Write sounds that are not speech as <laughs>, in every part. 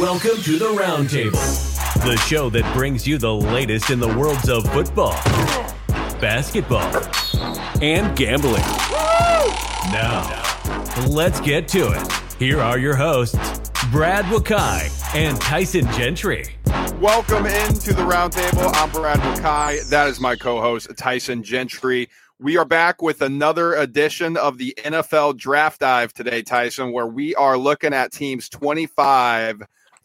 Welcome to the Roundtable, the show that brings you the latest in the worlds of football, basketball, and gambling. Now, let's get to it. Here are your hosts, Brad Wakai and Tyson Gentry. Welcome into the roundtable. I'm Brad Wakai. That is my co-host Tyson Gentry. We are back with another edition of the NFL Draft Dive today, Tyson, where we are looking at teams 25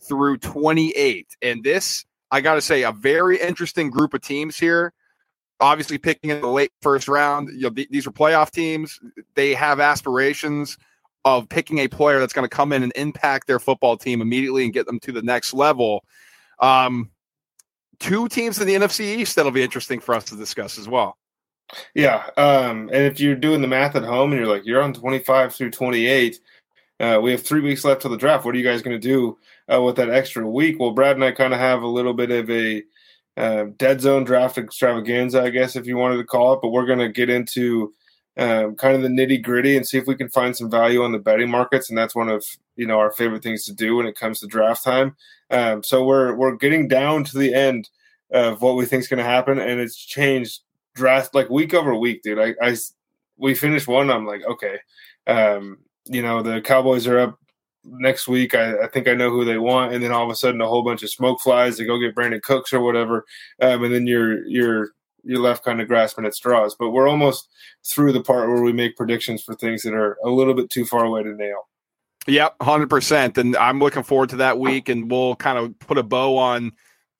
through 28. And this, I got to say, a very interesting group of teams here. Obviously, picking in the late first round, you know, th- these are playoff teams. They have aspirations of picking a player that's going to come in and impact their football team immediately and get them to the next level. Um, two teams in the NFC East that'll be interesting for us to discuss as well. Yeah, um, and if you're doing the math at home and you're like you're on 25 through 28, uh, we have three weeks left till the draft. What are you guys going to do uh, with that extra week? Well, Brad and I kind of have a little bit of a uh, dead zone draft extravaganza, I guess, if you wanted to call it. But we're going to get into um, kind of the nitty gritty and see if we can find some value on the betting markets. And that's one of you know our favorite things to do when it comes to draft time. Um, so we're we're getting down to the end of what we think is going to happen, and it's changed draft like week over week, dude. I, I we finished one. I'm like, okay, um, you know, the Cowboys are up next week. I, I, think I know who they want, and then all of a sudden, a whole bunch of smoke flies. They go get Brandin Cooks or whatever, um, and then you're you're you're left kind of grasping at straws. But we're almost through the part where we make predictions for things that are a little bit too far away to nail. Yep, hundred percent. And I'm looking forward to that week, and we'll kind of put a bow on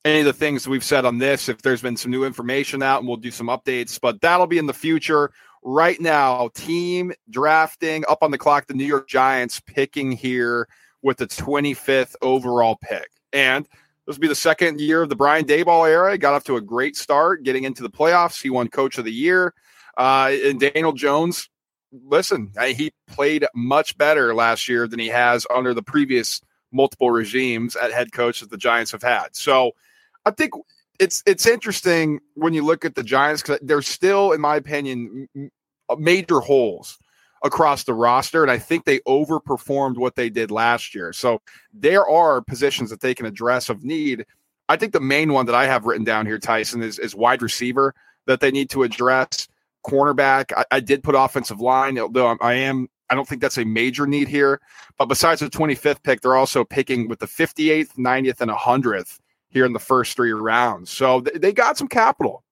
any of the things we've said on this. If there's been some new information out, and we'll do some updates, but that'll be in the future. Right now, team drafting up on the clock. The New York Giants picking here with the 25th overall pick, and this will be the second year of the Brian Daboll era. Got off to a great start, getting into the playoffs. He won Coach of the Year, uh, and Daniel Jones. Listen, he played much better last year than he has under the previous multiple regimes at head coach that the Giants have had. So I think it's it's interesting when you look at the Giants because they're still, in my opinion, uh, major holes across the roster, and I think they overperformed what they did last year. So there are positions that they can address of need. I think the main one that I have written down here, Tyson, is is wide receiver that they need to address. Cornerback, I, I did put offensive line, though I am I don't think that's a major need here. But besides the 25th pick, they're also picking with the 58th, 90th, and 100th here in the first three rounds. So th- they got some capital.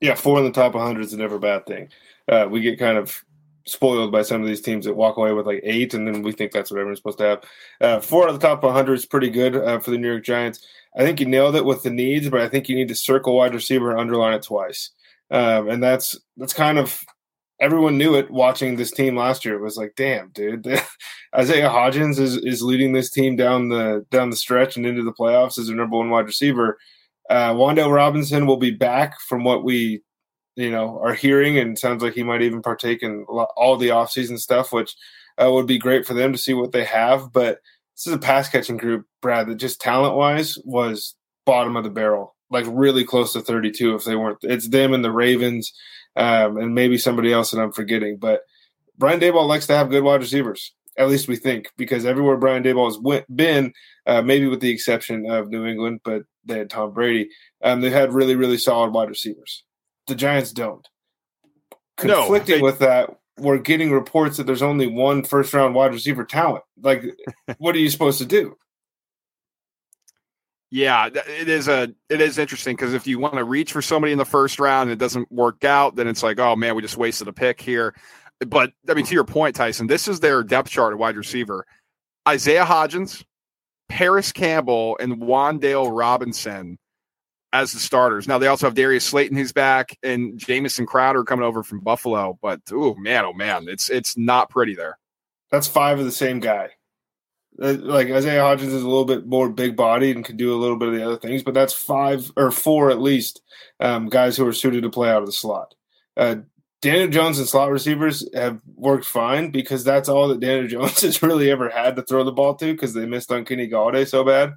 Yeah, four in the top 100 is never a bad thing. Uh, we get kind of spoiled by some of these teams that walk away with like eight, and then we think that's what everyone's supposed to have. Uh, four of the top 100 is pretty good uh, for the New York Giants. I think you nailed it with the needs, but I think you need to circle wide receiver and underline it twice. Um, and that's that's kind of everyone knew it watching this team last year. It was like, damn, dude, <laughs> Isaiah Hodgins is, is leading this team down the down the stretch and into the playoffs as their number one wide receiver. Uh, Wan'Dale Robinson will be back from what we, you know, are hearing, and sounds like he might even partake in all the offseason stuff, which uh, would be great for them to see what they have. But this is a pass catching group, Brad, that just talent wise was bottom of the barrel, like really close to 32 if they weren't. It's them and the Ravens um, and maybe somebody else that I'm forgetting. But Brian Daboll likes to have good wide receivers. At least we think, because everywhere Brian Daboll has went, been, uh, maybe with the exception of New England, but they had Tom Brady. Um, they've had really, really solid wide receivers. The Giants don't. Conflicting no, they, with that, we're getting reports that there's only one first round wide receiver talent. Like, <laughs> what are you supposed to do? Yeah, it is a it is interesting because if you want to reach for somebody in the first round and it doesn't work out, then it's like, oh man, we just wasted a pick here. But I mean, to your point, Tyson, this is their depth chart at wide receiver: Isaiah Hodgins, Parris Campbell, and Wan'Dale Robinson as the starters. Now they also have Darius Slayton who's back and Jamison Crowder coming over from Buffalo. But oh man, oh man, it's it's not pretty there. That's five of the same guy. Uh, like Isaiah Hodgins is a little bit more big bodied and can do a little bit of the other things, but that's five or four at least um, guys who are suited to play out of the slot. Uh, Daniel Jones and slot receivers have worked fine because that's all that Daniel <laughs> Jones has really ever had to throw the ball to because they missed on Kenny Golladay so bad.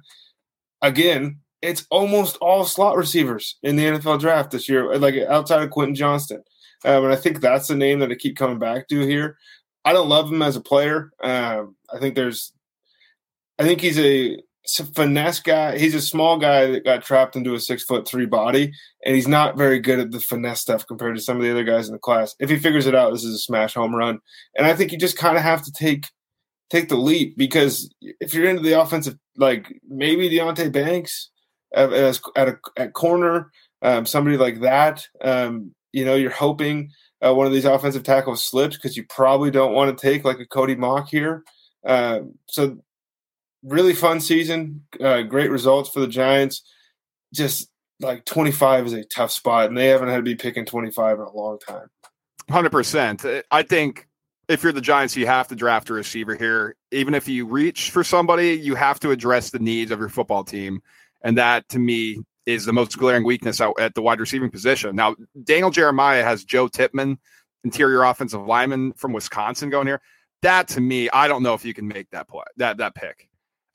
Again, it's almost all slot receivers in the NFL draft this year, like outside of Quentin Johnston. Um, and I think that's the name that I keep coming back to here. I don't love him as a player. Um, I think there's I think he's a finesse guy. He's a small guy that got trapped into a six foot three body, and he's not very good at the finesse stuff compared to some of the other guys in the class. If he figures it out, this is a smash home run. And I think you just kind of have to take take the leap because if you're into the offensive, like maybe Deonte Banks at, at a at corner, um, somebody like that, um, you know, you're hoping uh, one of these offensive tackles slips because you probably don't want to take like a Cody Mauch here. Uh, so really fun season, uh, great results for the Giants. Just like 25 is a tough spot, and they haven't had to be picking 25 in a long time. 100%. I think if you're the Giants, you have to draft a receiver here. Even if you reach for somebody, you have to address the needs of your football team. And that, to me, is the most glaring weakness at the wide receiving position. Now, Daniel Jeremiah has Joe Tippmann, interior offensive lineman from Wisconsin, going here. That to me, I don't know if you can make that play, that that pick.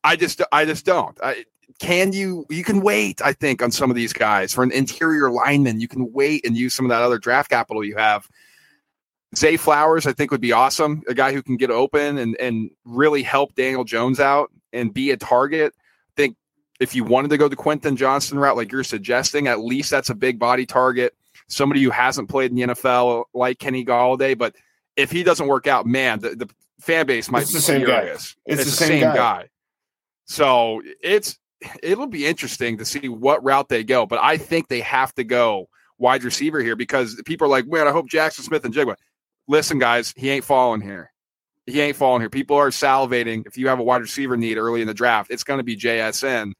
I just, I just don't. I, can you? You can wait. I think on some of these guys for an interior lineman, you can wait and use some of that other draft capital you have. Zay Flowers, I think, would be awesome. A guy who can get open and and really help Daniel Jones out and be a target i think if you wanted to go the Quentin Johnston route, like you're suggesting, at least that's a big body target. Somebody who hasn't played in the NFL, like Kenny Golladay But if he doesn't work out, man, the, the fan base might it's be the same furious. Guy. It's, it's the, the, same, same guy. guy. So it's it'll be interesting to see what route they go. But I think they have to go wide receiver here because people are like, man, I hope Jackson Smith-Njigba. Listen, guys, he ain't falling here. He ain't falling here. People are salivating. If you have a wide receiver need early in the draft, it's going to be JSN.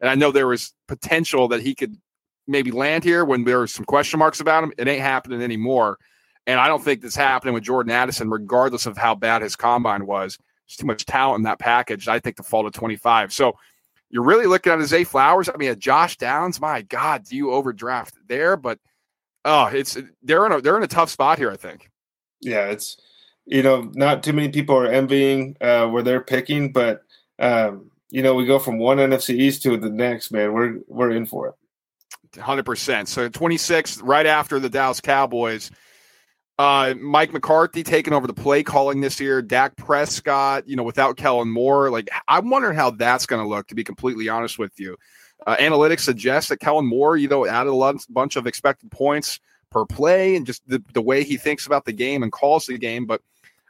And I know there was potential that he could maybe land here when there were some question marks about him. It ain't happening anymore. And I don't think this happening with Jordan Addison, regardless of how bad his combine was. There's too much talent in that package. I think to fall to 25. So you're really looking at a Zay Flowers. I mean, a Josh Downs. My God, do you overdraft there? But oh, it's they're in a they're in a tough spot here. I think. Yeah, it's you know not too many people are envying uh, where they're picking, but um, you know, we go from one NFC East to the next, man. We're we're in for it. 100%. So 26 right after the Dallas Cowboys. Uh, Mike McCarthy taking over the play calling this year. Dak Prescott, you know, without Kellen Moore. Like, I'm wondering how that's going to look, to be completely honest with you. Uh, analytics suggest that Kellen Moore, you know, added a bunch of expected points per play and just the, the way he thinks about the game and calls the game. But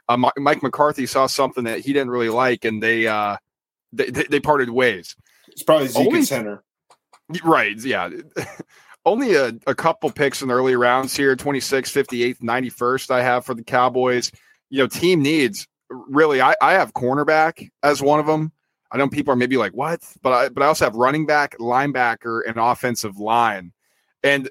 uh, Mike McCarthy saw something that he didn't really like, and they, uh, they, they, they parted ways. It's probably Zeke Only, center. Right. Yeah. <laughs> Only a, a couple picks in the early rounds here 26, 58th, 91st. I have for the Cowboys. You know, team needs really, I, I have cornerback as one of them. I know people are maybe like, what? But I, but I also have running back, linebacker, and offensive line. And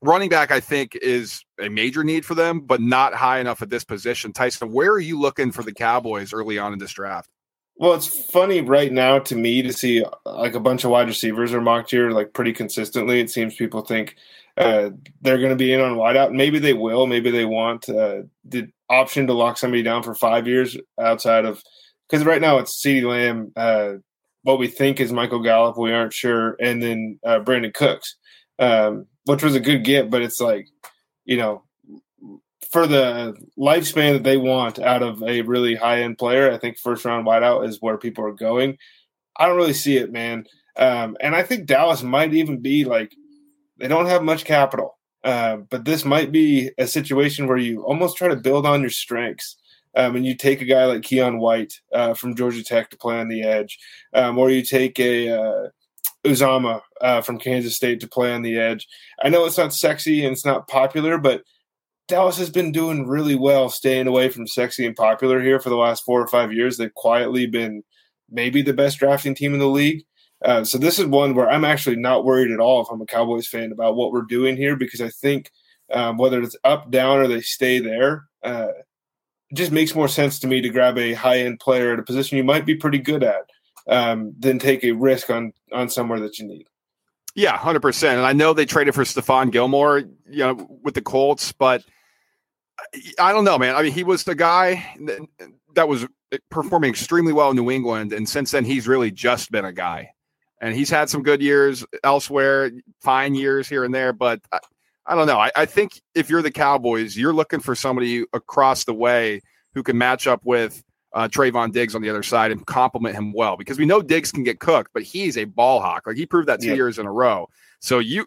running back, I think, is a major need for them, but not high enough at this position. Tyson, where are you looking for the Cowboys early on in this draft? Well, it's funny right now to me to see like a bunch of wide receivers are mocked here like pretty consistently. It seems people think uh, they're going to be in on wideout. Maybe they will. Maybe they want uh, the option to lock somebody down for five years outside of because right now it's CeeDee Lamb. Uh, what we think is Michael Gallup. We aren't sure, and then uh, Brandin Cooks, um, which was a good get, but it's like you know for the lifespan that they want out of a really high end player, I think first round wideout is where people are going. I don't really see it, man. Um, and I think Dallas might even be like they don't have much capital, uh, but this might be a situation where you almost try to build on your strengths. Um, and you take a guy like Keion White uh, from Georgia Tech to play on the edge, um, or you take a uh, Uzomah uh, from Kansas State to play on the edge. I know it's not sexy and it's not popular, but Dallas has been doing really well staying away from sexy and popular here for the last four or five years. They've quietly been maybe the best drafting team in the league. Uh, so this is one where I'm actually not worried at all if I'm a Cowboys fan about what we're doing here because I think um, whether it's up, down, or they stay there, uh, it just makes more sense to me to grab a high end player at a position you might be pretty good at um, than take a risk on on somewhere that you need. Yeah, hundred percent. And I know they traded for Stephon Gilmore, you know, with the Colts, but – I don't know, man. I mean, he was the guy that was performing extremely well in New England, and since then he's really just been a guy. And he's had some good years elsewhere, fine years here and there, but I, I don't know. I, I, think if you're the Cowboys, you're looking for somebody across the way who can match up with uh, Trevon Diggs on the other side and complement him well because we know Diggs can get cooked, but he's a ball hawk. Like he proved that two years in a row. So you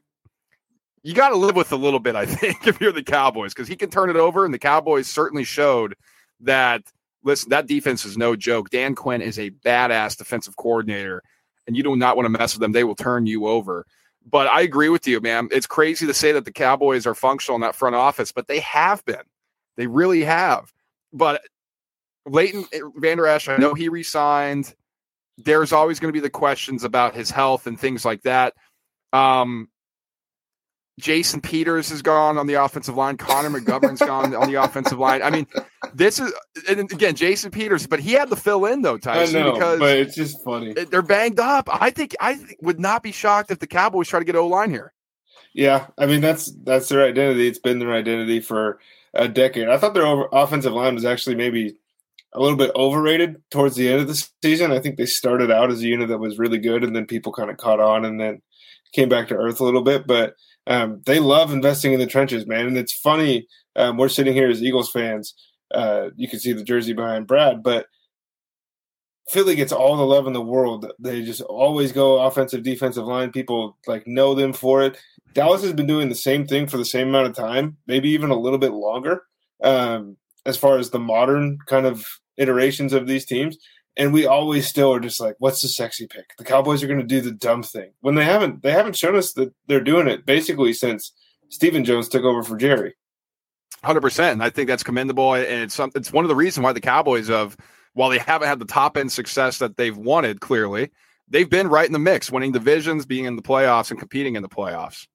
you got to live with a little bit, I think, <laughs> if you're the Cowboys, because he can turn it over, and the Cowboys certainly showed that. Listen, that defense is no joke. Dan Quinn is a badass defensive coordinator, and you do not want to mess with them. They will turn you over. But I agree with you, man. It's crazy to say that the Cowboys are functional in that front office, but they have been. They really have. But Leighton Vander Esch, I know he resigned. There's always going to be the questions about his health and things like that. Um, Jason Peters is gone on the offensive line. Connor McGovern's gone on the offensive line. I mean, this is and again Jason Peters, but he had to fill in though, Tyson, know, because but it's just funny. they're banged up. I think I would not be shocked if the Cowboys try to get O line here. Yeah, I mean that's that's their identity. It's been their identity for a decade. I thought their over, offensive line was actually maybe a little bit overrated towards the end of the season. I think they started out as a unit that was really good, and then people kind of caught on, and then came back to earth a little bit. But um, they love investing in the trenches, man. And it's funny. Um, we're sitting here as Eagles fans. Uh, you can see the jersey behind Brad, but Philly gets all the love in the world. They just always go offensive, defensive line. People like know them for it. Dallas has been doing the same thing for the same amount of time, maybe even a little bit longer. Um, as far as the modern kind of iterations of these teams, and we always still are just like, what's the sexy pick? The Cowboys are going to do the dumb thing when they haven't. They haven't shown us that they're doing it basically since Stephen Jones took over for Jerry. Hundred percent, I think that's commendable. And it's some, it's one of the reasons why the Cowboys have, while they haven't had the top end success that they've wanted, clearly they've been right in the mix, winning divisions, being in the playoffs, and competing in the playoffs.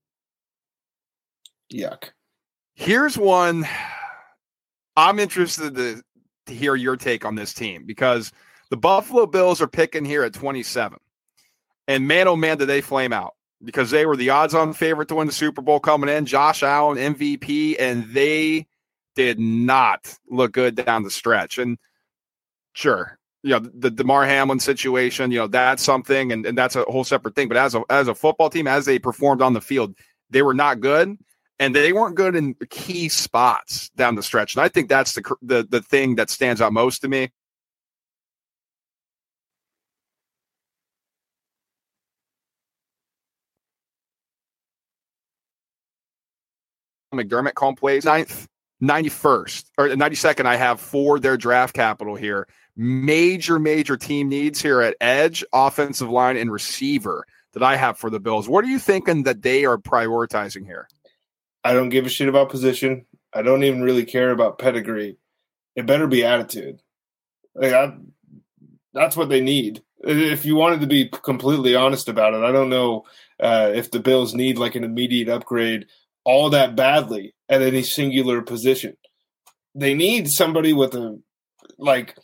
Yuck. Here's one. I'm interested to, to hear your take on this team because the Buffalo Bills are picking here at 27. And man, oh man, did they flame out because they were the odds on favorite to win the Super Bowl coming in. Josh Allen, MVP, and they did not look good down the stretch. And sure, you know, the Damar Hamlin situation, you know, that's something and, and that's a whole separate thing. But as a as a football team, as they performed on the field, they were not good. And they weren't good in key spots down the stretch. And I think that's the the the thing that stands out most to me. McDermott calling plays ninth, 91st or 92nd. I have for their draft capital here. Major, major team needs here at edge, offensive line, and receiver that I have for the Bills. What are you thinking that they are prioritizing here? I don't give a shit about position. I don't even really care about pedigree. It better be attitude. Like I, that's what they need. If you wanted to be completely honest about it, I don't know uh, if the Bills need like an immediate upgrade all that badly at any singular position. They need somebody with a like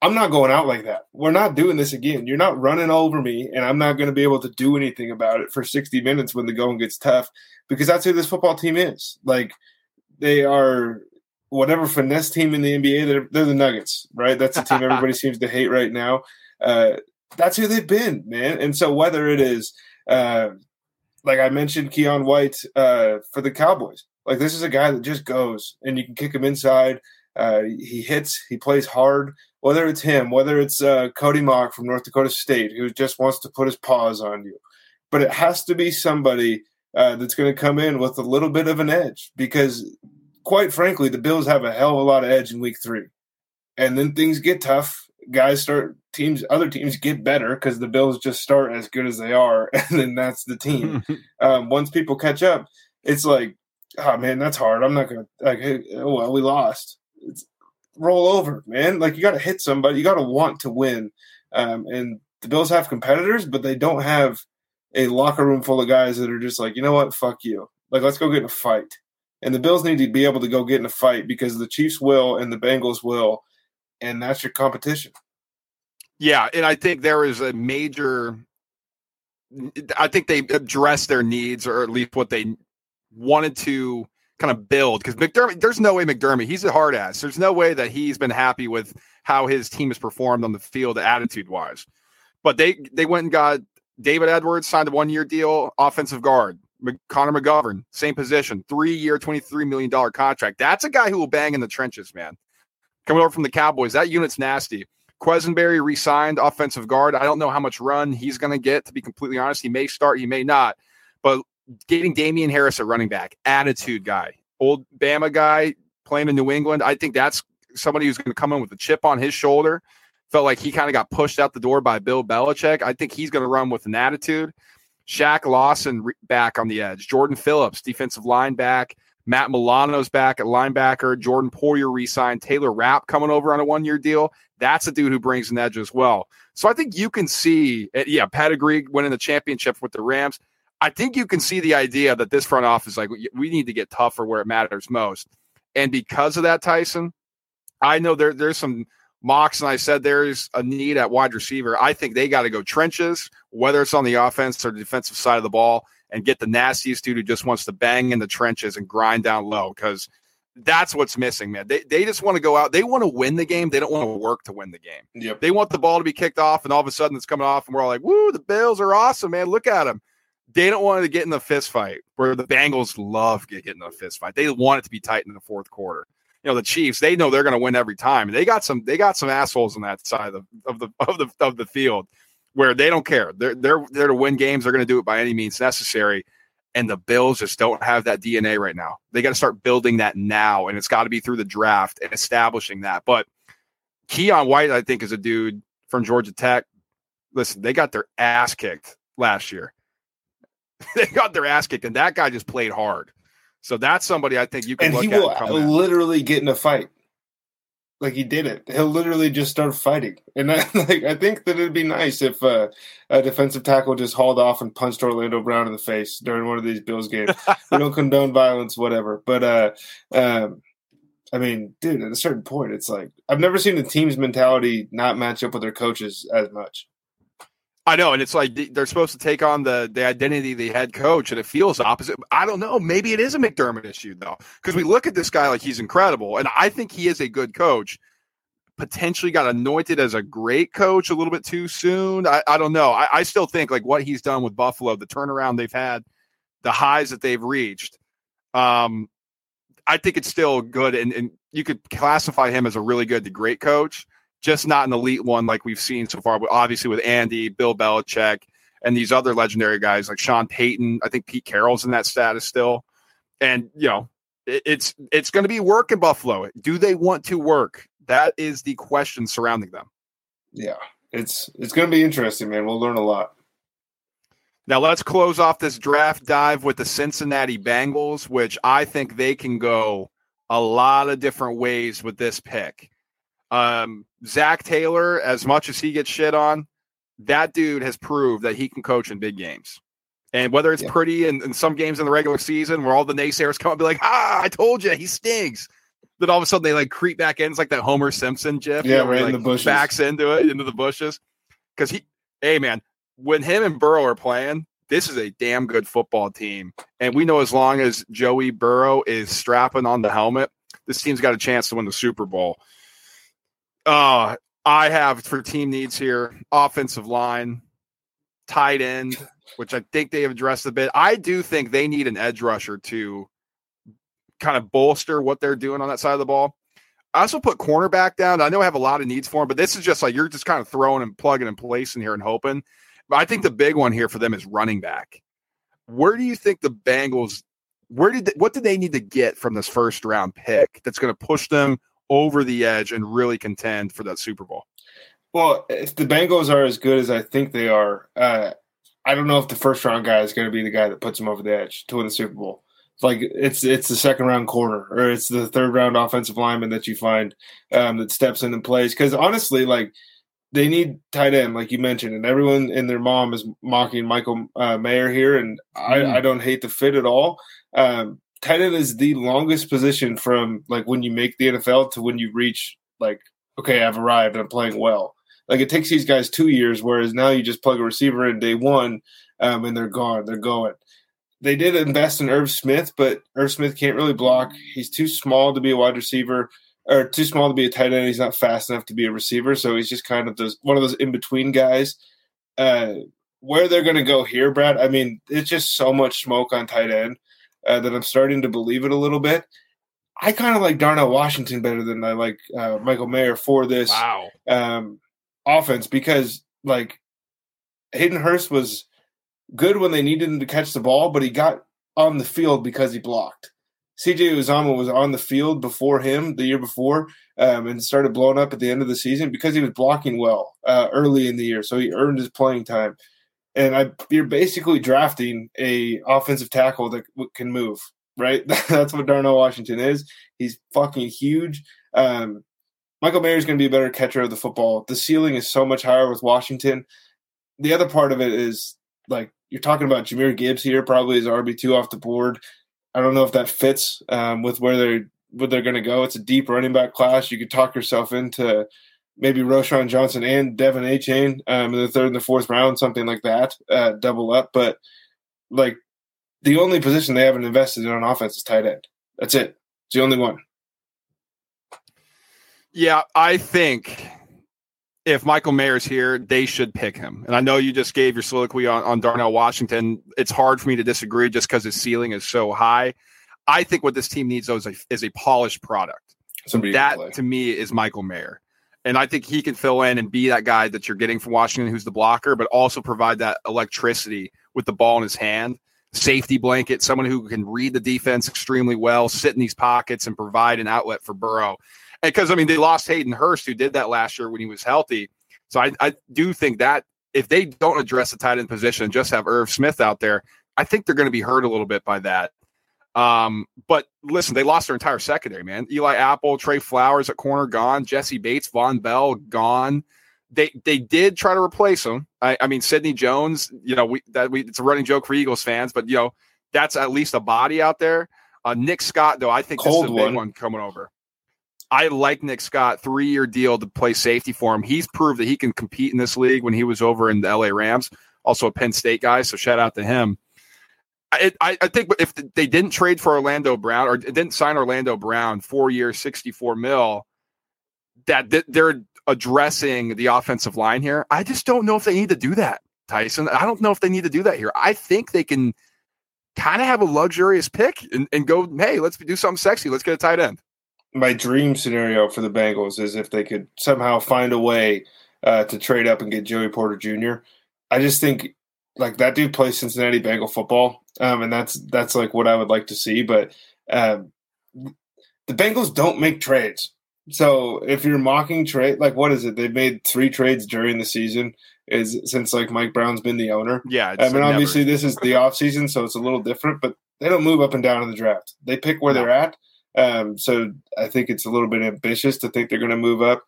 I'm not going out like that. We're not doing this again. You're not running over me, and I'm not going to be able to do anything about it for 60 minutes when the going gets tough because that's who this football team is. Like, they are whatever finesse team in the NBA, they're, they're the Nuggets, right? That's the team <laughs> everybody seems to hate right now. Uh, that's who they've been, man. And so whether it is, uh, like I mentioned, Keion White uh, for the Cowboys, like this is a guy that just goes and you can kick him inside. Uh, he hits, he plays hard whether it's him, whether it's uh, Cody Mauch from North Dakota State, who just wants to put his paws on you. But it has to be somebody uh, that's going to come in with a little bit of an edge because, quite frankly, the Bills have a hell of a lot of edge in week three. And then things get tough. Guys start, teams, other teams get better because the Bills just start as good as they are. <laughs> And then that's the team. <laughs> um, once people catch up, it's like, oh man, that's hard. I'm not going to, like, hey, oh, well, we lost. It's, roll over, man. Like you got to hit somebody. You got to want to win. Um, and the Bills have competitors, but they don't have a locker room full of guys that are just like, you know what, fuck you. Like let's go get in a fight. And the Bills need to be able to go get in a fight because the Chiefs will and the Bengals will, and that's your competition. Yeah, and I think there is a major. I think they addressed their needs, or at least what they wanted to kind of build because McDermott, there's no way McDermott, he's a hard ass. There's no way that he's been happy with how his team has performed on the field, attitude wise. But they they went and got David Edwards signed a one year deal, offensive guard. Connor McGovern, same position, three year, twenty three million dollar contract. That's a guy who will bang in the trenches, man. coming over from the Cowboys. That unit's nasty. Quessenberry re-signed offensive guard. I don't know how much run he's going to get. To be completely honest, he may start, he may not. But getting Damien Harris a running back, attitude guy, old Bama guy playing in New England. I think that's somebody who's going to come in with a chip on his shoulder. Felt like he kind of got pushed out the door by Bill Belichick. I think he's going to run with an attitude. Shaq Lawson back on the edge. Jordan Phillips, defensive line back. Matt Milano's back at linebacker. Jordan Poyer re-signed. Taylor Rapp coming over on a one-year deal. That's a dude who brings an edge as well. So I think you can see, eh, yeah, pedigree winning the championship with the Rams. I think you can see the idea that this front office, like, we need to get tougher where it matters most. And because of that, Tyson, I know there there's some mocks, and I said there's a need at wide receiver. I think they got to go trenches, whether it's on the offense or the defensive side of the ball, and get the nastiest dude who just wants to bang in the trenches and grind down low because that's what's missing, man. They, they just want to go out. They want to win the game. They don't want to work to win the game. Yep. They want the ball to be kicked off, and all of a sudden it's coming off, and we're all like, woo, the Bills are awesome, man. Look at them. They don't want to get in the fist fight where the Bengals love getting in a fist fight. They want it to be tight in the fourth quarter. You know, the Chiefs, they know they're going to win every time. They got some they got some assholes on that side of, of the of the of the field where they don't care. They're they're there to win games. They're going to do it by any means necessary. And the Bills just don't have that DNA right now. They got to start building that now, and it's got to be through the draft and establishing that. But Keion White, I think, is a dude from Georgia Tech. Listen, they got their ass kicked last year. <laughs> they got their ass kicked, and that guy just played hard. So that's somebody I think you can and look he will literally get in a fight. Like he did it. He'll literally just start fighting. And I, <laughs> like I think that it'd be nice if uh, a defensive tackle just hauled off and punched Orlando Brown in the face during one of these Bills games. we don't <laughs> condone violence, whatever. But uh, um, I mean, dude, at a certain point, it's like I've never seen the team's mentality not match up with their coaches as much. I know, and it's like they're supposed to take on the the identity of the head coach, and it feels opposite. I don't know. Maybe it is a McDermott issue though, because we look at this guy like he's incredible, and I think he is a good coach. Potentially got anointed as a great coach a little bit too soon. I, I don't know. I, I still think like what he's done with Buffalo, the turnaround they've had, the highs that they've reached. Um, I think it's still good, and, and you could classify him as a really good to great coach just not an elite one like we've seen so far. But obviously with Andy, Bill Belichick, and these other legendary guys like Sean Payton. I think Pete Carroll's in that status still. And you know, it, it's it's going to be work in Buffalo. Do they want to work? That is the question surrounding them. Yeah, it's it's going to be interesting, man. We'll learn a lot. Now let's close off this draft dive with the Cincinnati Bengals, which I think they can go a lot of different ways with this pick. Um, Zac Taylor, as much as he gets shit on, that dude has proved that he can coach in big games. And whether it's yeah. pretty in, in, some games in the regular season where all the naysayers come and be like, ah, I told you, he stinks. Then all of a sudden they like creep back in. It's like that Homer Simpson gif. Yeah, right in the bushes. Backs into it, into the bushes. Because he, hey, man, when him and Burrow are playing, this is a damn good football team. And we know as long as Joey Burrow is strapping on the helmet, this team's got a chance to win the Super Bowl. Uh, I have for team needs here offensive line, tight end, which I think they have addressed a bit. I do think they need an edge rusher to kind of bolster what they're doing on that side of the ball. I also put cornerback down. I know I have a lot of needs for him, but this is just like you're just kind of throwing and plugging and placing here and hoping. But I think the big one here for them is running back. Where do you think the Bengals? Where did they, what did they need to get from this first round pick that's going to push them over the edge and really contend for that Super Bowl? Well, if the Bengals are as good as I think they are, uh, I don't know if the first round guy is going to be the guy that puts them over the edge to win the Super Bowl. It's like it's it's the second round corner or it's the third round offensive lineman that you find um, that steps in and plays. Because honestly, like they need tight end, like you mentioned, and everyone and their mom is mocking Michael uh, Mayer here, and mm. I, I, don't hate the fit at all. Um, tight end is the longest position from like when you make the NFL to when you reach like okay, I've arrived and I'm playing well. Like it takes these guys two years, whereas now you just plug a receiver in day one, um, and they're gone. They're going. They did invest in Irv Smith, but Irv Smith can't really block. He's too small to be a wide receiver, or too small to be a tight end. He's not fast enough to be a receiver, so he's just kind of those one of those in between guys. Uh, where they're going to go here, Brad? I mean, it's just so much smoke on tight end uh, that I'm starting to believe it a little bit. I kind of like Darnell Washington better than I like uh, Michael Mayer for this Wow. um, offense because like Hayden Hurst was good when they needed him to catch the ball, but he got on the field because he blocked. CJ Uzomah was on the field before him the year before um, and started blowing up at the end of the season because he was blocking well uh, early in the year. So he earned his playing time. And I, you're basically drafting a offensive tackle that can move, right? <laughs> That's what Darnell Washington is. He's fucking huge. Um, Michael Mayer is going to be a better catcher of the football. The ceiling is so much higher with Washington. The other part of it is like you're talking about Jahmyr Gibbs here, probably is RB two off the board. I don't know if that fits um, with where they're where they're going to go. It's a deep running back class. You could talk yourself into maybe Roschon Johnson and De'Von Achane um, in the third and the fourth round, something like that, uh, double up. But like the only position they haven't invested in on offense is tight end. That's it. It's the only one. Yeah, I think if Michael Mayer's here, they should pick him. And I know you just gave your soliloquy on, on Darnell Washington. It's hard for me to disagree just because his ceiling is so high. I think what this team needs though is a, is a polished product. Somebody that to me is Michael Mayer. And I think he can fill in and be that guy that you're getting from Washington, who's the blocker, but also provide that electricity with the ball in his hand, safety blanket, someone who can read the defense extremely well, sit in these pockets, and provide an outlet for Burrow. Because I mean, they lost Hayden Hurst, who did that last year when he was healthy. So I, I do think that if they don't address the tight end position and just have Irv Smith out there, I think they're going to be hurt a little bit by that. Um, but listen, they lost their entire secondary, man. Eli Apple, Tre Flowers at corner gone, Jessie Bates, Vonn Bell gone. They they did try to replace him. I, I mean, Sidney Jones, you know, we that we it's a running joke for Eagles fans, but you know, that's at least a body out there. Uh, Nick Scott, though, I think Cold this is a big one. one coming over. I like Nick Scott, three year deal to play safety for him. He's proved that he can compete in this league when he was over in the LA Rams, also a Penn State guy. So shout out to him. I, I, think if they didn't trade for Orlando Brown or didn't sign Orlando Brown four years, 64 mil, that they're addressing the offensive line here. I just don't know if they need to do that, Tyson. I don't know if they need to do that here. I think they can kind of have a luxurious pick and, and go, hey, let's do something sexy. Let's get a tight end. my dream scenario for the Bengals is if they could somehow find a way uh, to trade up and get Joey Porter Jr. I just think like that dude plays Cincinnati Bengal football, um, and that's that's like what I would like to see. But um, the Bengals don't make trades, so if you're mocking trade, like what is it? They've made three trades during the season is since like Mike Brown's been the owner. Yeah. I mean, obviously this is the <laughs> off season, so it's a little different, but they don't move up and down in the draft. They pick where No. they're at. Um, so I think it's a little bit ambitious to think they're going to move up.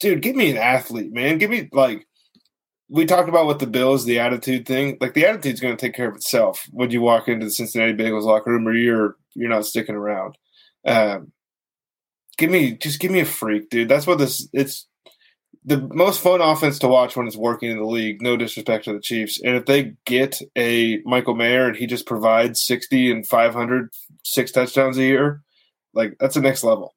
Dude, give me an athlete, man. Give me like we talked about with the Bills, the attitude thing. Like the attitude's going to take care of itself when you walk into the Cincinnati Bengals locker room, or you're you're not sticking around. Um, give me just give me a freak, dude. That's what this. It's the most fun offense to watch when it's working in the league. No disrespect to the Chiefs, and if they get a Michael Mayer and he just provides sixty and 500, six touchdowns a year, like that's the next level.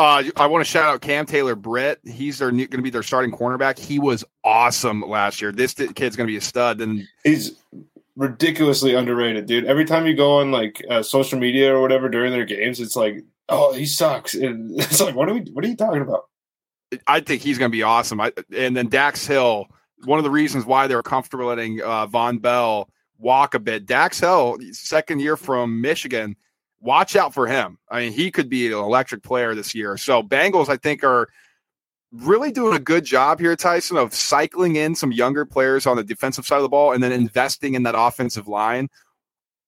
Uh, I want to shout out Cam Taylor Britt. He's their going to be their starting cornerback. He was awesome last year. This kid's going to be a stud. And He's ridiculously underrated, dude. Every time you go on like uh, social media or whatever during their games, it's like, oh, he sucks. And <laughs> it's like, what are we? What are you talking about? I think he's going to be awesome. I, and then Dax Hill, one of the reasons why they were comfortable letting uh, Vonn Bell walk a bit. Dax Hill, second year from Michigan, watch out for him. I mean, he could be an electric player this year. So Bengals, I think, are really doing a good job here, Tyson, of cycling in some younger players on the defensive side of the ball and then investing in that offensive line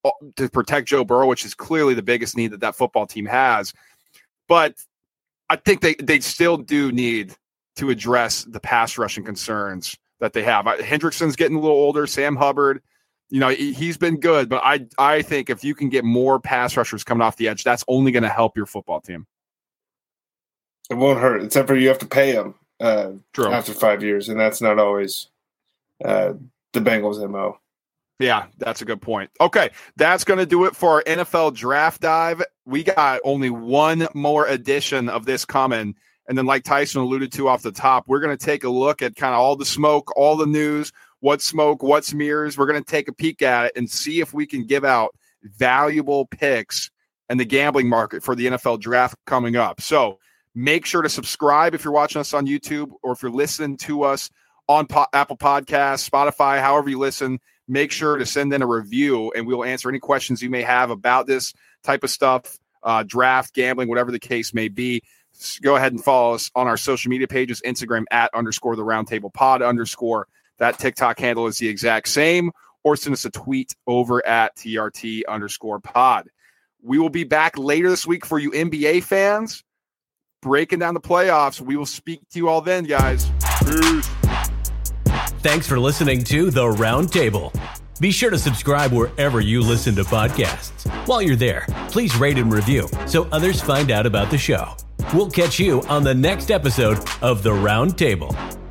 uh, to protect Joe Burrow, which is clearly the biggest need that that football team has. But I think they they still do need to address the pass rushing concerns that they have. Hendrickson's getting a little older. Sam Hubbard, you know, he, he's been good, but I I think if you can get more pass rushers coming off the edge, that's only going to help your football team. It won't hurt, except for you have to pay him uh, after five years, and that's not always uh, the Bengals' mo. Yeah, that's a good point. Okay, that's going to do it for our NFL draft dive. We got only one more edition of this coming. And then, like Tyson alluded to off the top, we're going to take a look at kind of all the smoke, all the news, what's smoke, what's mirrors. We're going to take a peek at it and see if we can give out valuable picks and the gambling market for the NFL draft coming up. So make sure to subscribe if you're watching us on YouTube or if you're listening to us on po- Apple Podcasts, Spotify, however you listen. Make sure to send in a review and we'll answer any questions you may have about this type of stuff, uh, draft, gambling, whatever the case may be. Go ahead and follow us on our social media pages Instagram at underscore the roundtable pod underscore. That TikTok handle is the exact same, or send us a tweet over at TRT underscore pod. We will be back later this week for you NBA fans, breaking down the playoffs. We will speak to you all then, guys. Peace. Thanks for listening to The Roundtable. Be sure to subscribe wherever you listen to podcasts. While you're there, please rate and review so others find out about the show. We'll catch you on the next episode of The Roundtable.